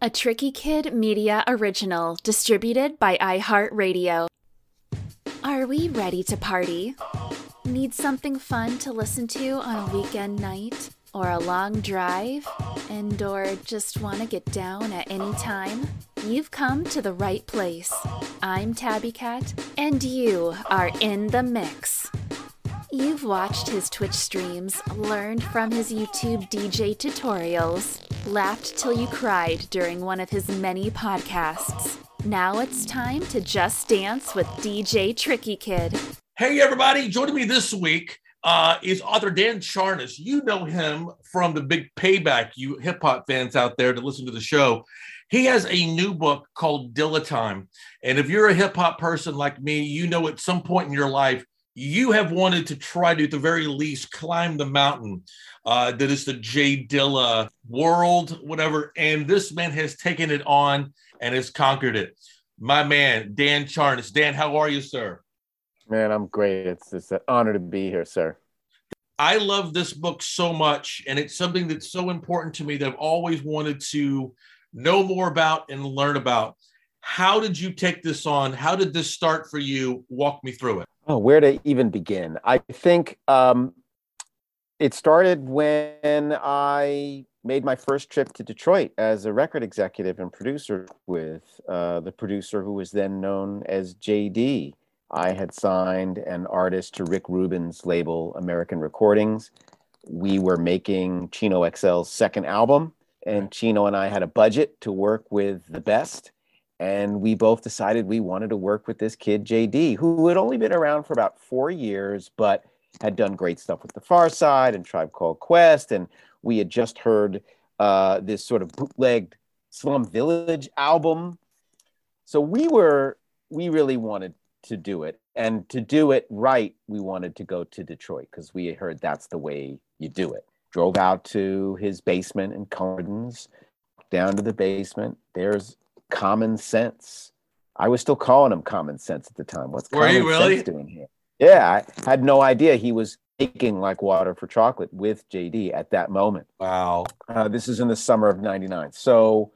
a Tricky Kid Media original distributed by iHeartRadio. Are we ready to party? Need something fun to listen to on a weekend night? Or a long drive? And or just want to get down at any time? You've come to the right place. I'm Tabby Cat, and you are in the mix. You've watched his Twitch streams, learned from his YouTube DJ tutorials, laughed till you cried during one of his many podcasts. Now it's time to just dance with DJ Tricky Kid. Hey, everybody, joining me this week uh, is author Dan Charnas. You know him from the big payback, you hip hop fans out there to listen to the show. He has a new book called Dilla Time. And if you're a hip hop person like me, you know at some point in your life, you have wanted to try to, at the very least, climb the mountain uh, that is the J Dilla world, whatever. And this man has taken it on and has conquered it. My man, Dan Charnas. Dan, how are you, sir? Man, I'm great. It's, it's an honor to be here, sir. I love this book so much, and it's something that's so important to me that I've always wanted to know more about and learn about. How did you take this on? How did this start for you? Walk me through it. Oh, where to even begin? I think um, it started when I made my first trip to Detroit as a record executive and producer with uh, the producer who was then known as JD. I had signed an artist to Rick Rubin's label, American Recordings. We were making Chino XL's second album, and Chino and I had a budget to work with the best and we both decided we wanted to work with this kid JD, who had only been around for about four years, but had done great stuff with the Pharcyde and Tribe Called Quest, and we had just heard uh, this sort of bootlegged Slum Village album. So we were we really wanted to do it, and to do it right, we wanted to go to Detroit because we heard that's the way you do it. Drove out to his basement in Cardens, down to the basement. There's Common Sense. I was still calling him Common Sense at the time. What's Were common really? sense doing here? Yeah, I had no idea he was making like water for chocolate with JD at that moment. Wow. Uh, this is in the summer of 99. So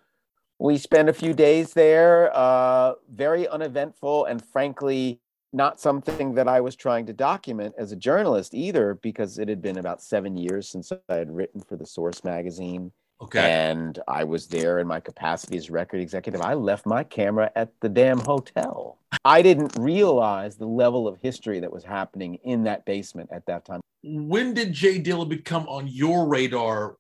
we spent a few days there, uh, very uneventful and frankly, not something that I was trying to document as a journalist either, because it had been about seven years since I had written for the Source magazine. Okay. And I was there in my capacity as record executive. I left my camera at the damn hotel. I didn't realize the level of history that was happening in that basement at that time. When did J Dilla become on your radar?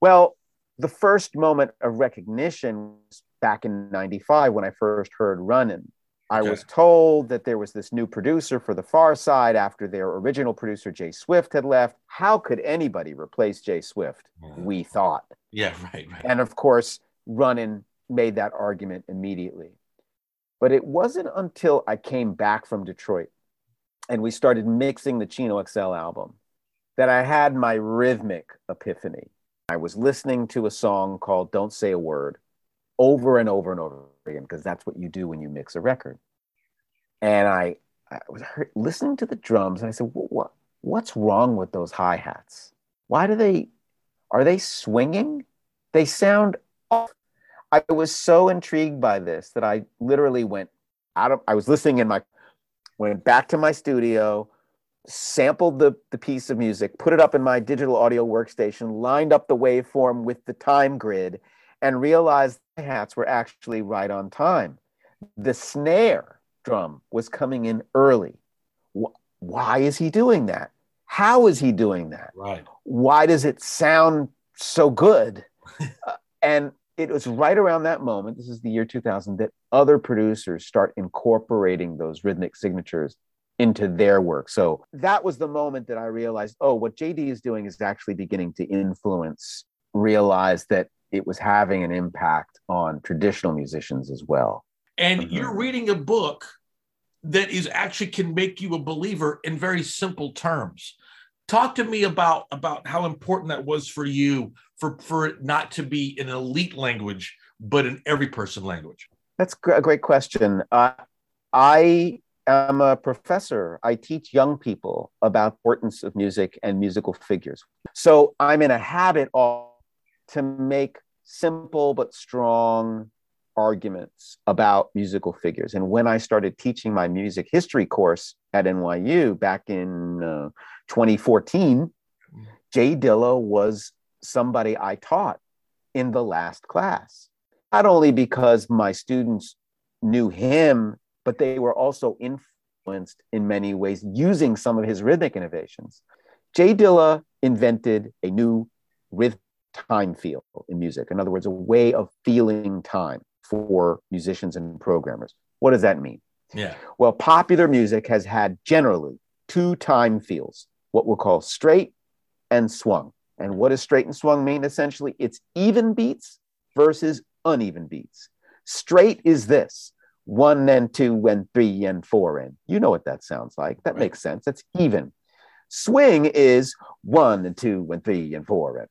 Well, the first moment of recognition was back in 95 when I first heard Runnin'. I Okay. was told that there was this new producer for the Pharcyde after their original producer, J-Swift, had left. How could anybody replace J-Swift? Mm-hmm. We thought. Yeah, right, right. And of course, Runnin made that argument immediately. But it wasn't until I came back from Detroit and we started mixing the Chino XL album that I had my rhythmic epiphany. I was listening to a song called Don't Say a Word over and over and over again, because that's what you do when you mix a record. And I, I was listening to the drums and I said, what, what, what's wrong with those hi hats? Why do they, are they swinging? They sound off. I was so intrigued by this that I literally went out of, I was listening in my, went back to my studio, sampled the, the piece of music, put it up in my digital audio workstation, lined up the waveform with the time grid, and realized the hats were actually right on time. The snare drum was coming in early. Why is he doing that? How is he doing that? Right. why does it sound so good? Uh, and it was right around that moment, this is the year 2000, that other producers start incorporating those rhythmic signatures into their work. So that was the moment that I realized, oh, what JD is doing is actually beginning to influence, realize that it was having an impact on traditional musicians as well. And Mhm. you're reading a book that is actually can make you a believer in very simple terms. Talk to me about about how important that was for you for for it not to be an elite language, but an every person language. That's a great question. Uh, I am a professor. I teach young people about importance of music and musical figures. So I'm in a habit of to make simple but strong arguments about musical figures. And when I started teaching my music history course at NYU back in uh, 2014, J Dilla was somebody I taught in the last class. Not only because my students knew him, but they were also influenced in many ways using some of his rhythmic innovations. J Dilla invented a new rhythm time feel in music. In other words, a way of feeling time for musicians and programmers. What does that mean? Yeah. Well, popular music has had generally two time feels, what we'll call straight and swung. And what does straight and swung mean? Essentially, it's even beats versus uneven beats. Straight is this one and two and three and four and you know what that sounds like. That right. makes sense. That's even. Swing is one and two and three and four and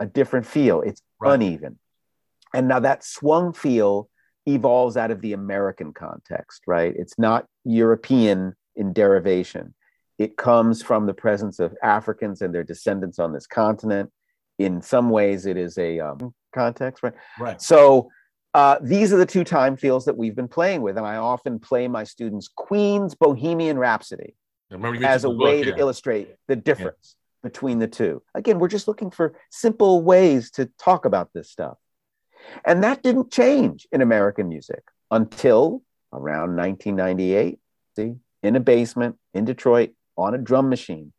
a different feel. It's right. uneven. And now that swung feel evolves out of the American context, right? It's not European in derivation. It comes from the presence of Africans and their descendants on this continent. In some ways, it is a um, context, right? Right. So uh, these are the two time feels that we've been playing with, and I often play my students Queen's Bohemian Rhapsody as a book, way yeah. to illustrate the difference yeah. between the two. Again, we're just looking for simple ways to talk about this stuff. And that didn't change in American music until around 1998. See, in a basement in Detroit on a drum machine,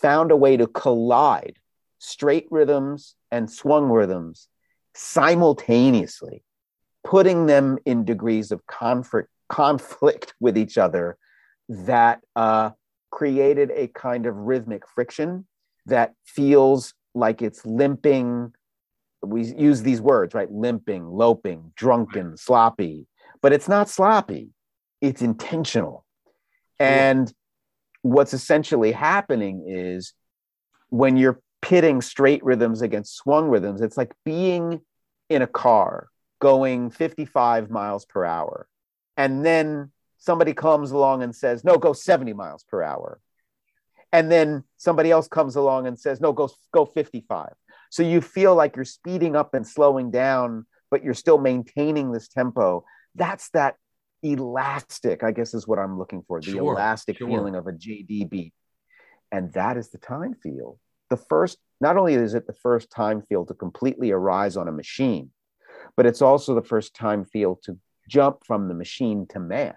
found a way to collide straight rhythms and swung rhythms simultaneously, putting them in degrees of conflict, conflict with each other that uh, created a kind of rhythmic friction that feels like it's limping we use these words, right? Limping, loping, drunken, sloppy, but it's not sloppy, it's intentional. And what's essentially happening is when you're pitting straight rhythms against swung rhythms, it's like being in a car going 55 miles per hour. And then somebody comes along and says, no, go 70 miles per hour. And then somebody else comes along and says, no, go, go 55. So you feel like you're speeding up and slowing down, but you're still maintaining this tempo. That's that elastic, I guess is what I'm looking for the sure, elastic sure. feeling of a JD beat. And that is the time feel. The first, not only is it the first time feel to completely arise on a machine, but it's also the first time feel to jump from the machine to man.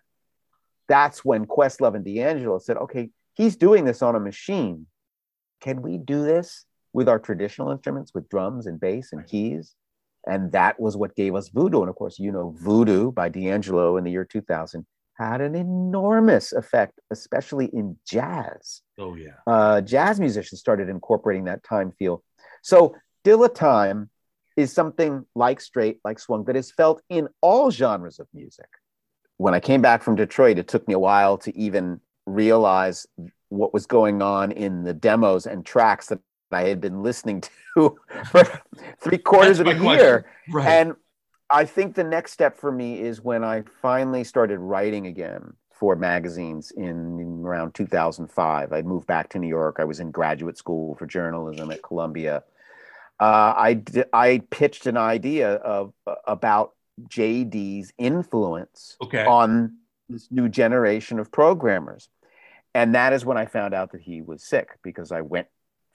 That's when Questlove and D'Angelo said, okay, he's doing this on a machine. Can we do this with our traditional instruments, with drums and bass and keys. And that was what gave us voodoo. And of course, you know, voodoo by D'Angelo in the year 2000 had an enormous effect, especially in jazz. Oh, yeah. Uh, jazz musicians started incorporating that time feel. So, Dilla time is something like straight, like swung, that is felt in all genres of music. When I came back from Detroit, it took me a while to even realize what was going on in the demos and tracks that I had been listening to for three quarters of a year. Right. And I think the next step for me is when I finally started writing again for magazines in, in around 2005. I moved back to New York. I was in graduate school for journalism at Columbia. Uh, I, I pitched an idea of uh, about JD's influence okay. on this new generation of programmers. And that is when I found out that he was sick because I went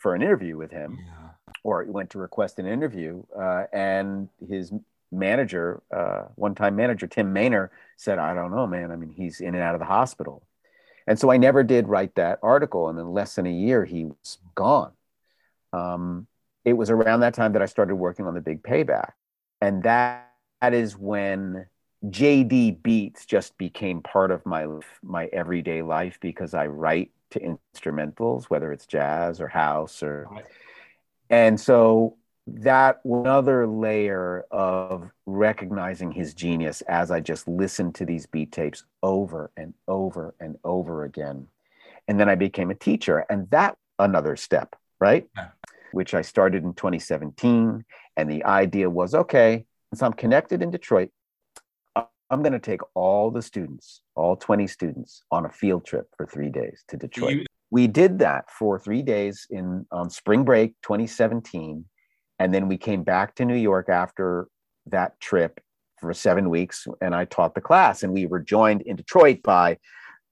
for an interview with him yeah. or went to request an interview uh, and his manager uh, one-time manager tim Maynor said i don't know man. I mean he's in and out of the hospital. And so i never did write that article and in less than a year he was gone. Um, it was around that time that i started working on the big payback. And that, that is when jd beats just became part of my my everyday life because i write to instrumentals, whether it's jazz or house or, and so that another layer of recognizing his genius as I just listened to these beat tapes over and over and over again. And then I became a teacher, and that another step, right? Yeah. Which I started in 2017. And the idea was okay, since I'm connected in Detroit, I'm going to take all the students, all 20 students, on a field trip for three days to Detroit. You- we did that for three days in um, spring break 2017. And then we came back to New York after that trip for seven weeks, and I taught the class. And we were joined in Detroit by,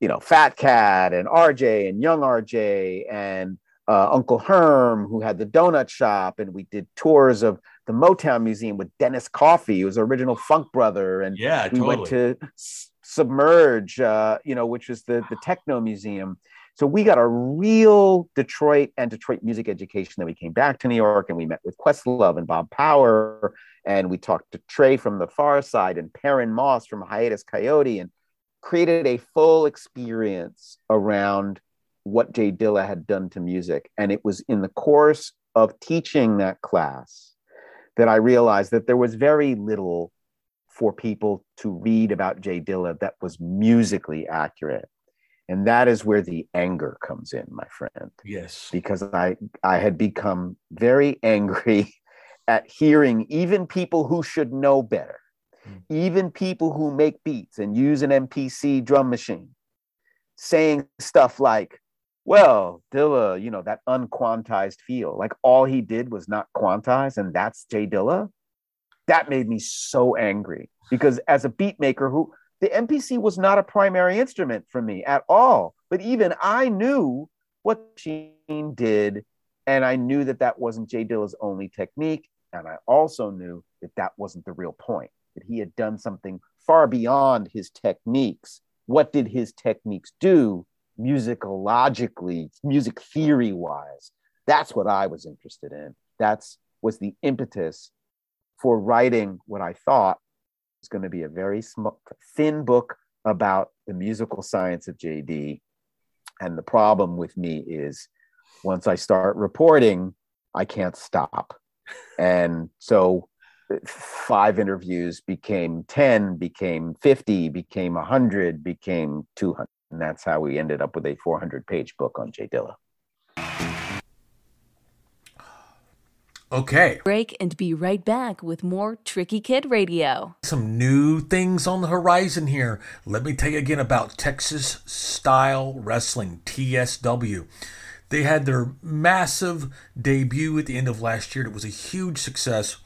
you know, Fat Cat and RJ and Young RJ and uh, Uncle Herm, who had the donut shop, and we did tours of the Motown Museum with Dennis Coffey, who was original funk brother, and yeah, we totally. went to Submerge, uh, you know, which was the the techno museum. So we got a real Detroit and Detroit music education. Then we came back to New York and we met with Questlove and Bob Power, and we talked to Trey from the Pharcyde and Perrin Moss from Hiatus Kaiyote, and created a full experience around what J Dilla had done to music. And it was in the course of teaching that class that I realized that there was very little for people to read about J Dilla that was musically accurate. And that is where the anger comes in, my friend. Yes. Because I, I had become very angry at hearing even people who should know better, mm. even people who make beats and use an MPC drum machine, saying stuff like, well, Dilla, you know, that unquantized feel, like all he did was not quantize, and that's J Dilla. That made me so angry because as a beat maker who the MPC was not a primary instrument for me at all, but even I knew what Gene did, and I knew that that wasn't J Dilla's only technique, and I also knew that that wasn't the real point, that he had done something far beyond his techniques. What did his techniques do? Musicologically, music theory wise. That's what I was interested in. That's was the impetus for writing what I thought was going to be a very small, thin book about the musical science of JD. And the problem with me is once I start reporting, I can't stop. And so five interviews became 10, became 50, became 100, became 200. And that's how we ended up with a 400 page book on J Dilla. Okay. Break and be right back with more Tricky Kid Radio. Some new things on the horizon here. Let me tell you again about Texas Style Wrestling, TSW. They had their massive debut at the end of last year. It was a huge success.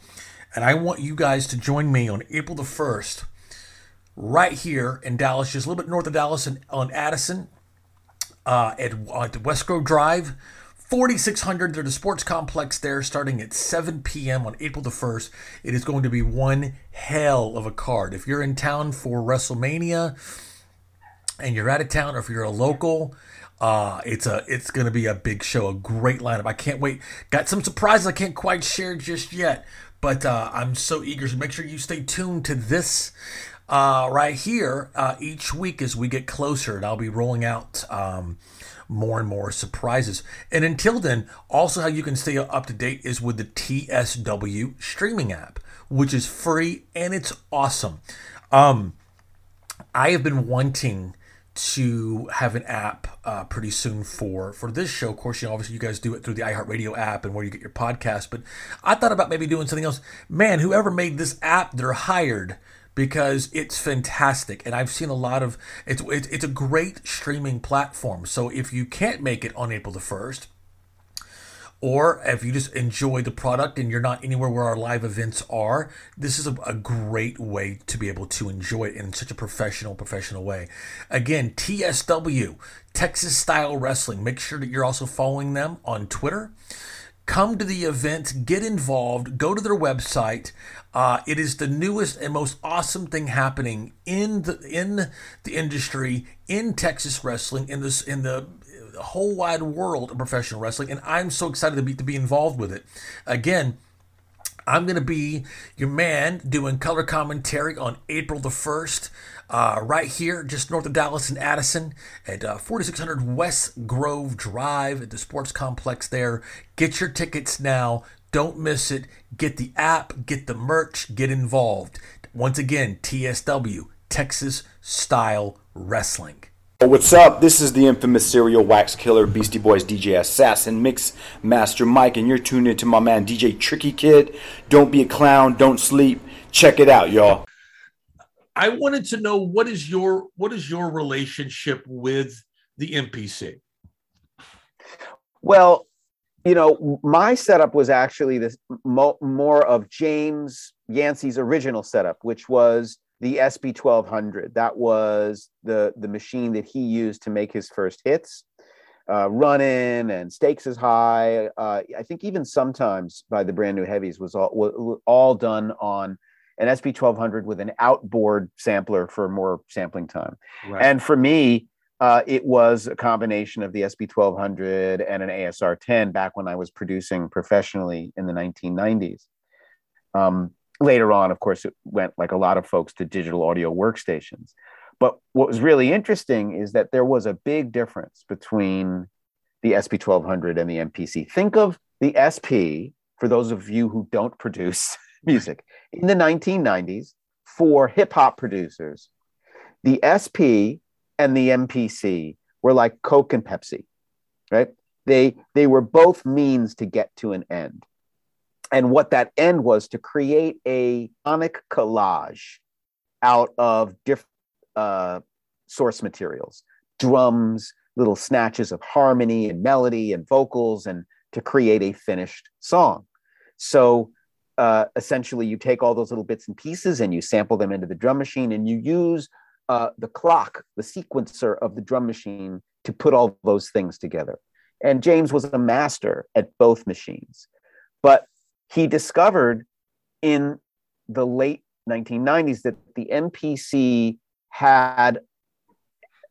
And I want you guys to join me on April the 1st right here in Dallas, just a little bit north of Dallas and on Addison uh, at, at West Grove Drive. 4600 there's a sports complex there starting at 7 p.m. on April the 1st. It is going to be one hell of a card. If you're in town for WrestleMania and you're out of town or if you're a local, uh, it's a it's to be a big show, a great lineup. I can't wait. Got some surprises I can't quite share just yet, but uh, I'm so eager. So make sure you stay tuned to this uh, right here uh, each week as we get closer, and I'll be rolling out um, more and more surprises. And until then, also how you can stay up to date is with the TSW streaming app, which is free and it's awesome. Um, I have been wanting to have an app uh, pretty soon for for this show. Of course, you know, obviously you guys do it through the iHeartRadio app and where you get your podcast. But I thought about maybe doing something else. Man, whoever made this app, they're hired because it's fantastic and I've seen a lot of it's it's, a great streaming platform. So if you can't make it on April the 1st or if you just enjoy the product and you're not anywhere where our live events are, this is a, a, great way to be able to enjoy it in such a professional, professional way. Again, TSW, Texas Style Wrestling. Make sure that you're also following them on Twitter. Come to the event, get involved, go to their website. Uh, it is the newest and most awesome thing happening in the in the industry in Texas wrestling in this in the whole wide world of professional wrestling, and I'm so excited to be to be involved with it. Again, I'm going to be your man doing color commentary on April the 1st, uh, right here, just north of Dallas and Addison at uh, 4600 West Grove Drive at the sports complex there. Get your tickets now. Don't miss it. Get the app, get the merch, get involved. Once again, TSW, Texas Style Wrestling. What's up? This is the infamous serial wax killer Beastie Boys DJ Assassin Mix Master Mike, and you're tuned into my man DJ Tricky Kid. Don't be a clown, don't sleep. Check it out, y'all. I wanted to know what is your what is your relationship with the MPC? Well, you know, my setup was actually this mo- more of James Yancey's original setup, which was the SP 1200. That was the the machine that he used to make his first hits. Uh, Running and Stakes is High. Uh, I think even sometimes by the Brand New Heavies was all was all done on an SP 1200 with an outboard sampler for more sampling time. Right. And for me, uh, it was a combination of the SP 1200 and an ASR 10 back when I was producing professionally in the 1990s. Um, later on, of course, it went like a lot of folks to digital audio workstations. But what was really interesting is that there was a big difference between the SP 1200 and the MPC. Think of the SP, for those of you who don't produce music, in the 1990s for hip hop producers. The SP and the MPC were like Coke and Pepsi, right? They they were both means to get to an end. And what that end was to create a sonic collage out of different uh, source materials, drums, little snatches of harmony and melody and vocals, and to create a finished song. So uh, essentially, you take all those little bits and pieces and you sample them into the drum machine, and you use uh, the clock, the sequencer of the drum machine to put all those things together. And James was a master at both machines. But he discovered in the late 1990s that the MPC had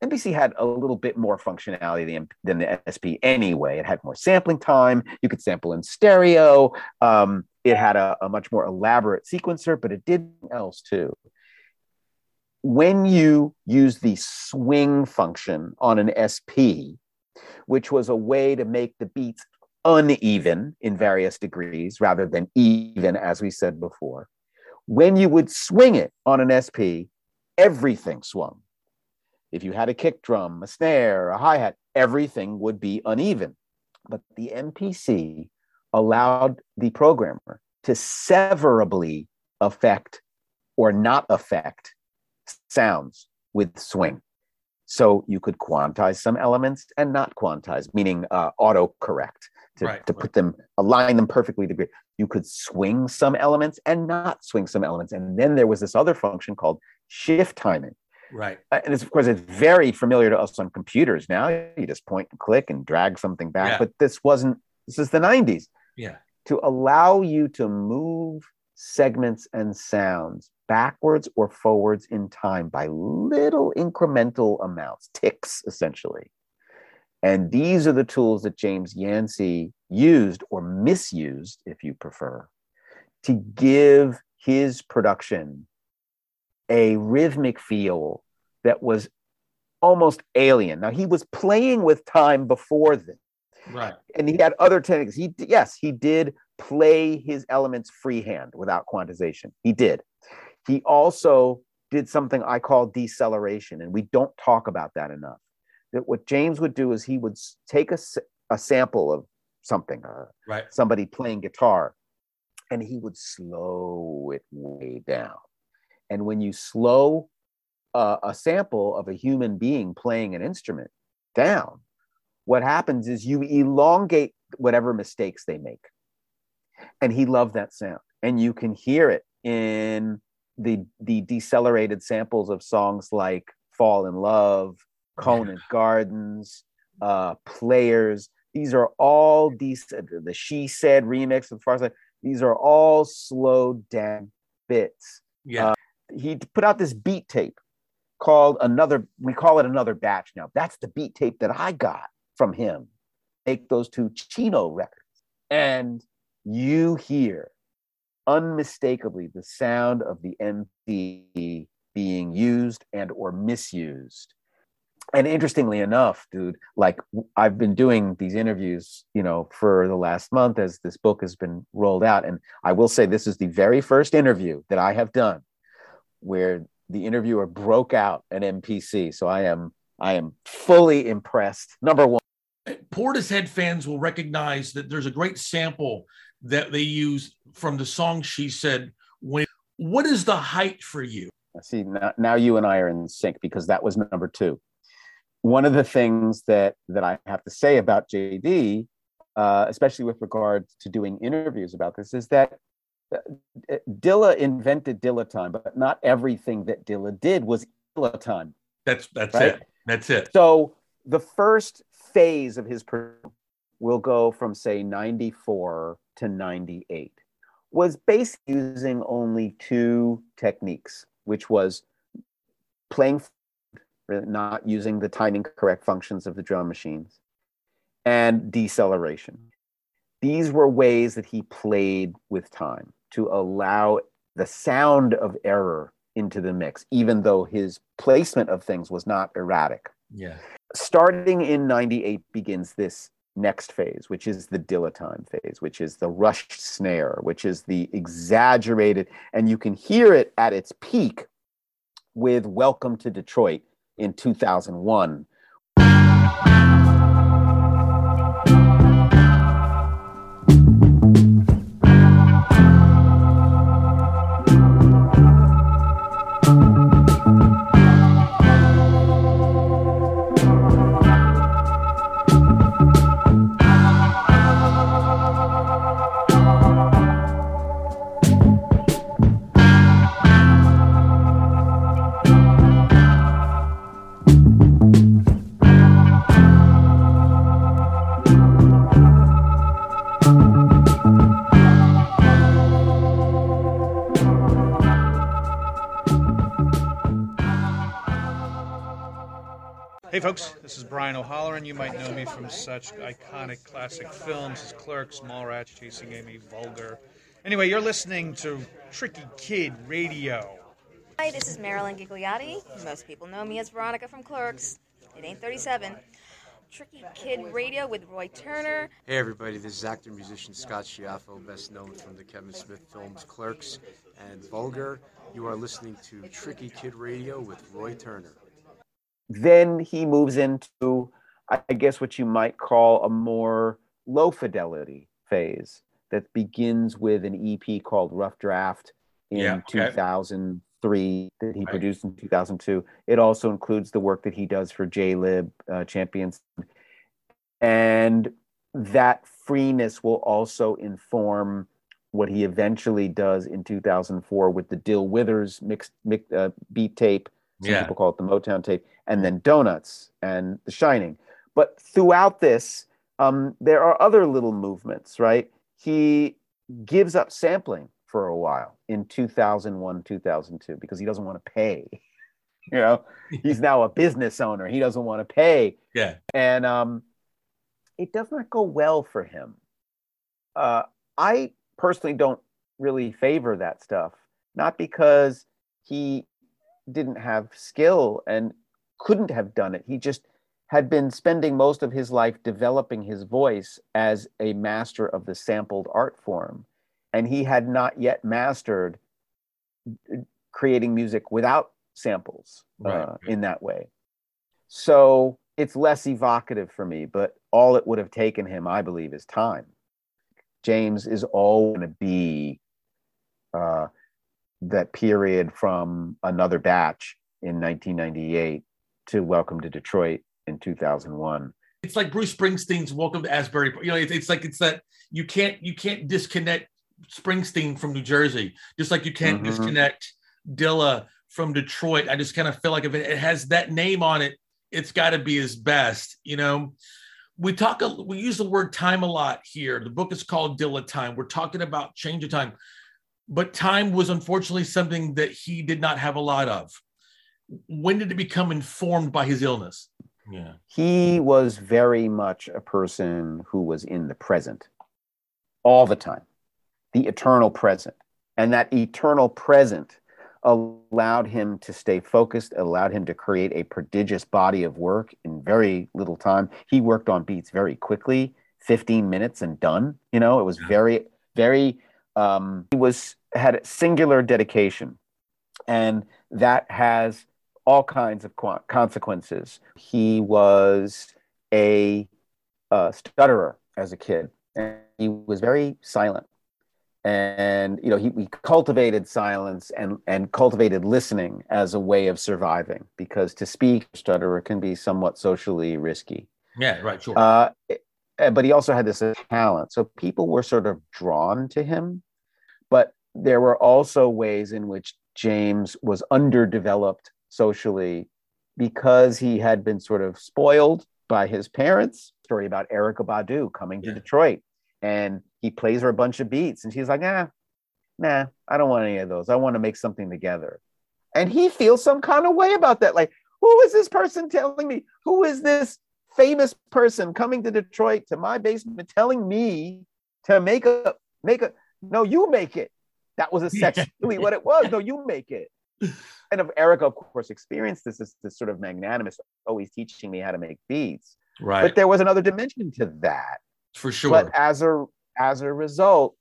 MPC had a little bit more functionality than, than the SP anyway. It had more sampling time. You could sample in stereo. Um, it had a, a, much more elaborate sequencer, but it did else too when you use the swing function on an SP, which was a way to make the beats uneven in various degrees rather than even, as we said before, when you would swing it on an SP, everything swung. If you had a kick drum, a snare, a hi hat, everything would be uneven. But the MPC allowed the programmer to severably affect or not affect sounds with swing. So you could quantize some elements and not quantize, meaning uh, auto correct to, right, to right. put them, align them perfectly. To grid. you could swing some elements and not swing some elements. And then there was this other function called shift timing. Right. Uh, and it's, of course, it's very familiar to us on computers now. You just point and click and drag something back. Yeah. But this wasn't, this is the 90s. Yeah. To allow you to move segments and sounds backwards or forwards in time by little incremental amounts, ticks essentially. And these are the tools that James Yancey used or misused, if you prefer, to give his production a rhythmic feel that was almost alien. Now, he was playing with time before this. Right. And he had other techniques. He yes, he did play his elements freehand without quantization. He did. He also did something I call deceleration, and we don't talk about that enough. That what James would do is he would take a, a sample of something, uh, right. somebody playing guitar, and he would slow it way down. And when you slow uh, a sample of a human being playing an instrument down, what happens is you elongate whatever mistakes they make. And he loved that sound. And you can hear it in the the decelerated samples of songs like Fall in Love, Conant Gardens, uh, Players. These are all these the She Said remix of Pharcyde. These are all slowed down bits. Yeah. Uh, he put out this beat tape called another. We call it another batch now. That's the beat tape that I got from him. Make those two Chino records, and you hear unmistakably the sound of the MP being used and or misused. And interestingly enough, dude, like I've been doing these interviews, you know, for the last month as this book has been rolled out. And I will say this is the very first interview that I have done where the interviewer broke out an MPC. So I am I am fully impressed. Number one. Portishead fans will recognize that there's a great sample that they use from the song she said when what is the height for you I see now, now you and i are in sync because that was number two one of the things that that i have to say about jd uh, especially with regard to doing interviews about this, is that uh, Dilla invented Dilla time, but not everything that Dilla did was Dilla time. That's that's Right? it. That's it. So the first phase of his will go from say 94 to 98 was basically using only two techniques which was playing not using the timing correct functions of the drum machines and deceleration. These were ways that he played with time to allow the sound of error into the mix even though his placement of things was not erratic Yeah. starting in 98 begins this next phase which is the Dilla time phase which is the rushed snare which is the exaggerated and you can hear it at its peak with welcome to detroit in 2001 folks, this is Brian O'Halloran. You might know me from such iconic classic films as Clerks, Mallrats, Chasing Amy, Vulgar. Anyway, you're listening to Tricky Kid Radio. Hi, this is Marilyn Gigliotti. Most people know me as Veronica from Clerks. It ain't 37. Tricky Kid Radio with Roy Turner. Hey everybody, this is actor and musician Scott Schiaffo, best known from the Kevin Smith films Clerks and Vulgar. You are listening to Tricky Kid Radio with Roy Turner. Then he moves into i guess what you might call a more low fidelity phase that begins with an ep called Ruff Draft in Yeah, okay. 2003 that he Right. produced in 2002 it also includes the work that he does for Jaylib uh, champions and that freeness will also inform what he eventually does in 2004 with the dill withers mixed, mixed uh, beat tape some Yeah. people call it the Motown tape, and then Donuts and The Shining. But throughout this, um, there are other little movements, right? He gives up sampling for a while in 2001, 2002, because he doesn't want to pay. You know, he's now a business owner. He doesn't want to pay. Yeah. And um, it does not go well for him. Uh, I personally don't really favor that stuff, not because he didn't have skill and couldn't have done it. He just had been spending most of his life developing his voice as a master of the sampled art form. And he had not yet mastered uh, creating music without samples uh, in that way. So it's less evocative for me, but all it would have taken him, I believe, is time. James is all going to be uh, that period from another batch in 1998 to Welcome to Detroit in 2001. It's like Bruce Springsteen's Welcome to Asbury. You know, it's, it's like it's that you can't you can't disconnect Springsteen from New Jersey, just like you can't Mhm. disconnect Dilla from Detroit. I just kind of feel like if it, it has that name on it, it's got to be his best. You know, we talk we use the word time a lot here. The book is called Dilla Time. We're talking about change of time, but time was unfortunately something that he did not have a lot of. When did it become informed by his illness? Yeah. He was very much a person who was in the present all the time, the eternal present. And that eternal present allowed him to stay focused, allowed him to create a prodigious body of work in very little time. He worked on beats very quickly, 15 minutes and done. You know, it was very, very, um, he was, had a singular dedication. And that has all kinds of qu- consequences. He was a uh, stutterer as a kid, and he was very silent. And you know, he, he cultivated silence and and cultivated listening as a way of surviving because to speak stutterer can be somewhat socially risky. Yeah. Right. Sure. Uh, uh, but he also had this talent. So people were sort of drawn to him. There were also ways in which James was underdeveloped socially because he had been sort of spoiled by his parents. Story about Erykah Badu coming to Yeah. Detroit and he plays her a bunch of beats and she's like, ah, nah, I don't want any of those. I want to make something together. And he feels some kind of way about that. Like, who is this person telling me? Who is this famous person coming to Detroit to my basement telling me to make a make a no, you make it. That was essentially what it was. No, you make it. And of Erykah, of course, experienced this, this this sort of magnanimous, always teaching me how to make beats. Right. But there was another dimension to that. for sure. But as a as a result,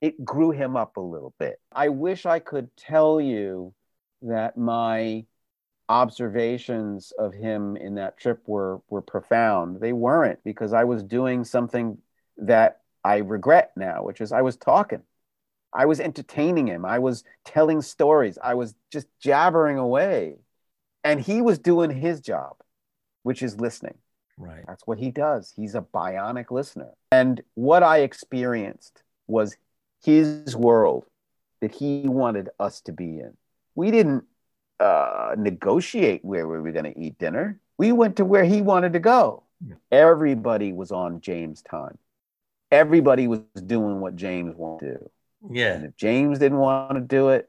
it grew him up a little bit. I wish I could tell you that my observations of him in that trip were were profound. They weren't because I was doing something that I regret now, which is I was talking. I was entertaining him. I was telling stories. I was just jabbering away. And he was doing his job, which is listening. right. That's what he does. He's a bionic listener. And what I experienced was his world that he wanted us to be in. We didn't uh, negotiate where we were going to eat dinner. We went to where he wanted to go. Yeah. Everybody was on James' time. Everybody was doing what James wanted to do. And Yeah. if James didn't want to do it,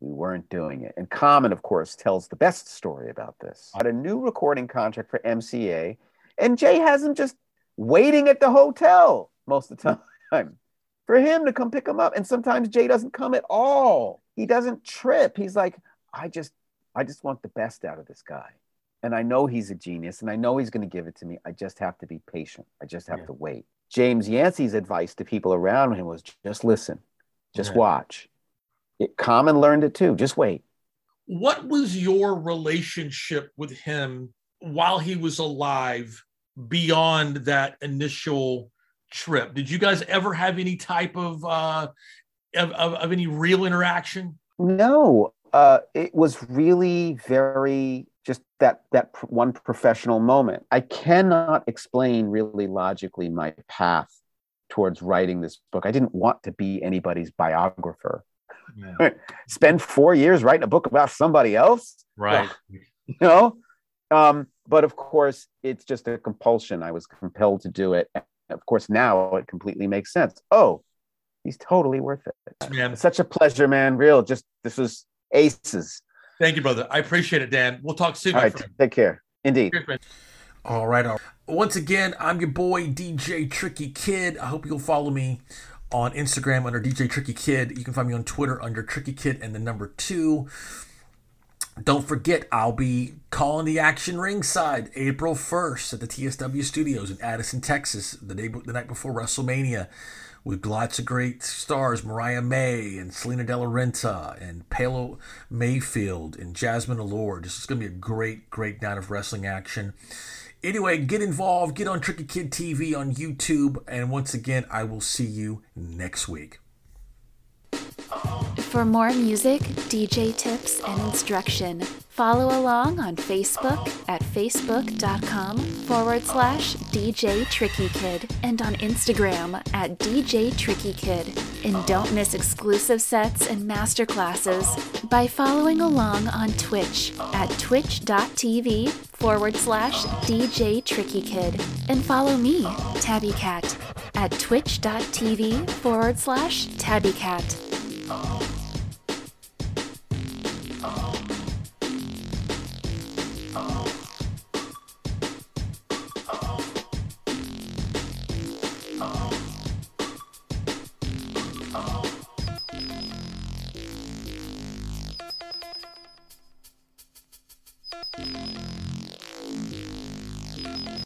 we weren't doing it. And Common, of course, tells the best story about this. Had a new recording contract for MCA, and Jay has him just waiting at the hotel most of the time for him to come pick him up. And sometimes Jay doesn't come at all. He doesn't trip. He's like, I just, I just want the best out of this guy. And I know he's a genius and I know he's going to give it to me. I just have to be patient. I just have Yeah. to wait. James Yancey's advice to people around him was just listen, just Yeah. watch. It, Common learned it too. Just wait. What was your relationship with him while he was alive beyond that initial trip? Did you guys ever have any type of uh of, of, of any real interaction? No, uh, it was really very just that that pr- one professional moment. I cannot explain really logically my path towards writing this book. I didn't want to be anybody's biographer. Spend four years writing a book about somebody else, Right. you know. Um, but of course, it's just a compulsion. I was compelled to do it. And of course, now it completely makes sense. Oh, he's totally worth it. Man. It's such a pleasure, man. Real. Just this was aces. Thank you, brother. I appreciate it, Dan. We'll talk soon, All right, friend. take care. Indeed. Cheers. All right, all right. Once again, I'm your boy DJ Tricky Kid. I hope you'll follow me on Instagram under DJ Tricky Kid. You can find me on Twitter under Tricky Kid and the number two. Don't forget, I'll be calling the action ringside April 1st at the TSW Studios in Addison, Texas, the day the night before WrestleMania, with lots of great stars: Mariah May and Selena De La Renta and Palo Mayfield and Jasmine Allure. This is going to be a great, great night of wrestling action. Anyway, get involved. Get on Tricky Kid TV on YouTube, and once again, I will see you next week. For more music, DJ tips, and instruction, follow along on Facebook at facebook.com forward slash DJ Tricky Kid and on Instagram at DJ Tricky Kid. And don't miss exclusive sets and masterclasses by following along on Twitch at twitch.tv forward slash DJ Tricky Kid. And follow me, Tabby Cat, at twitch.tv forward slash Tabby Cat.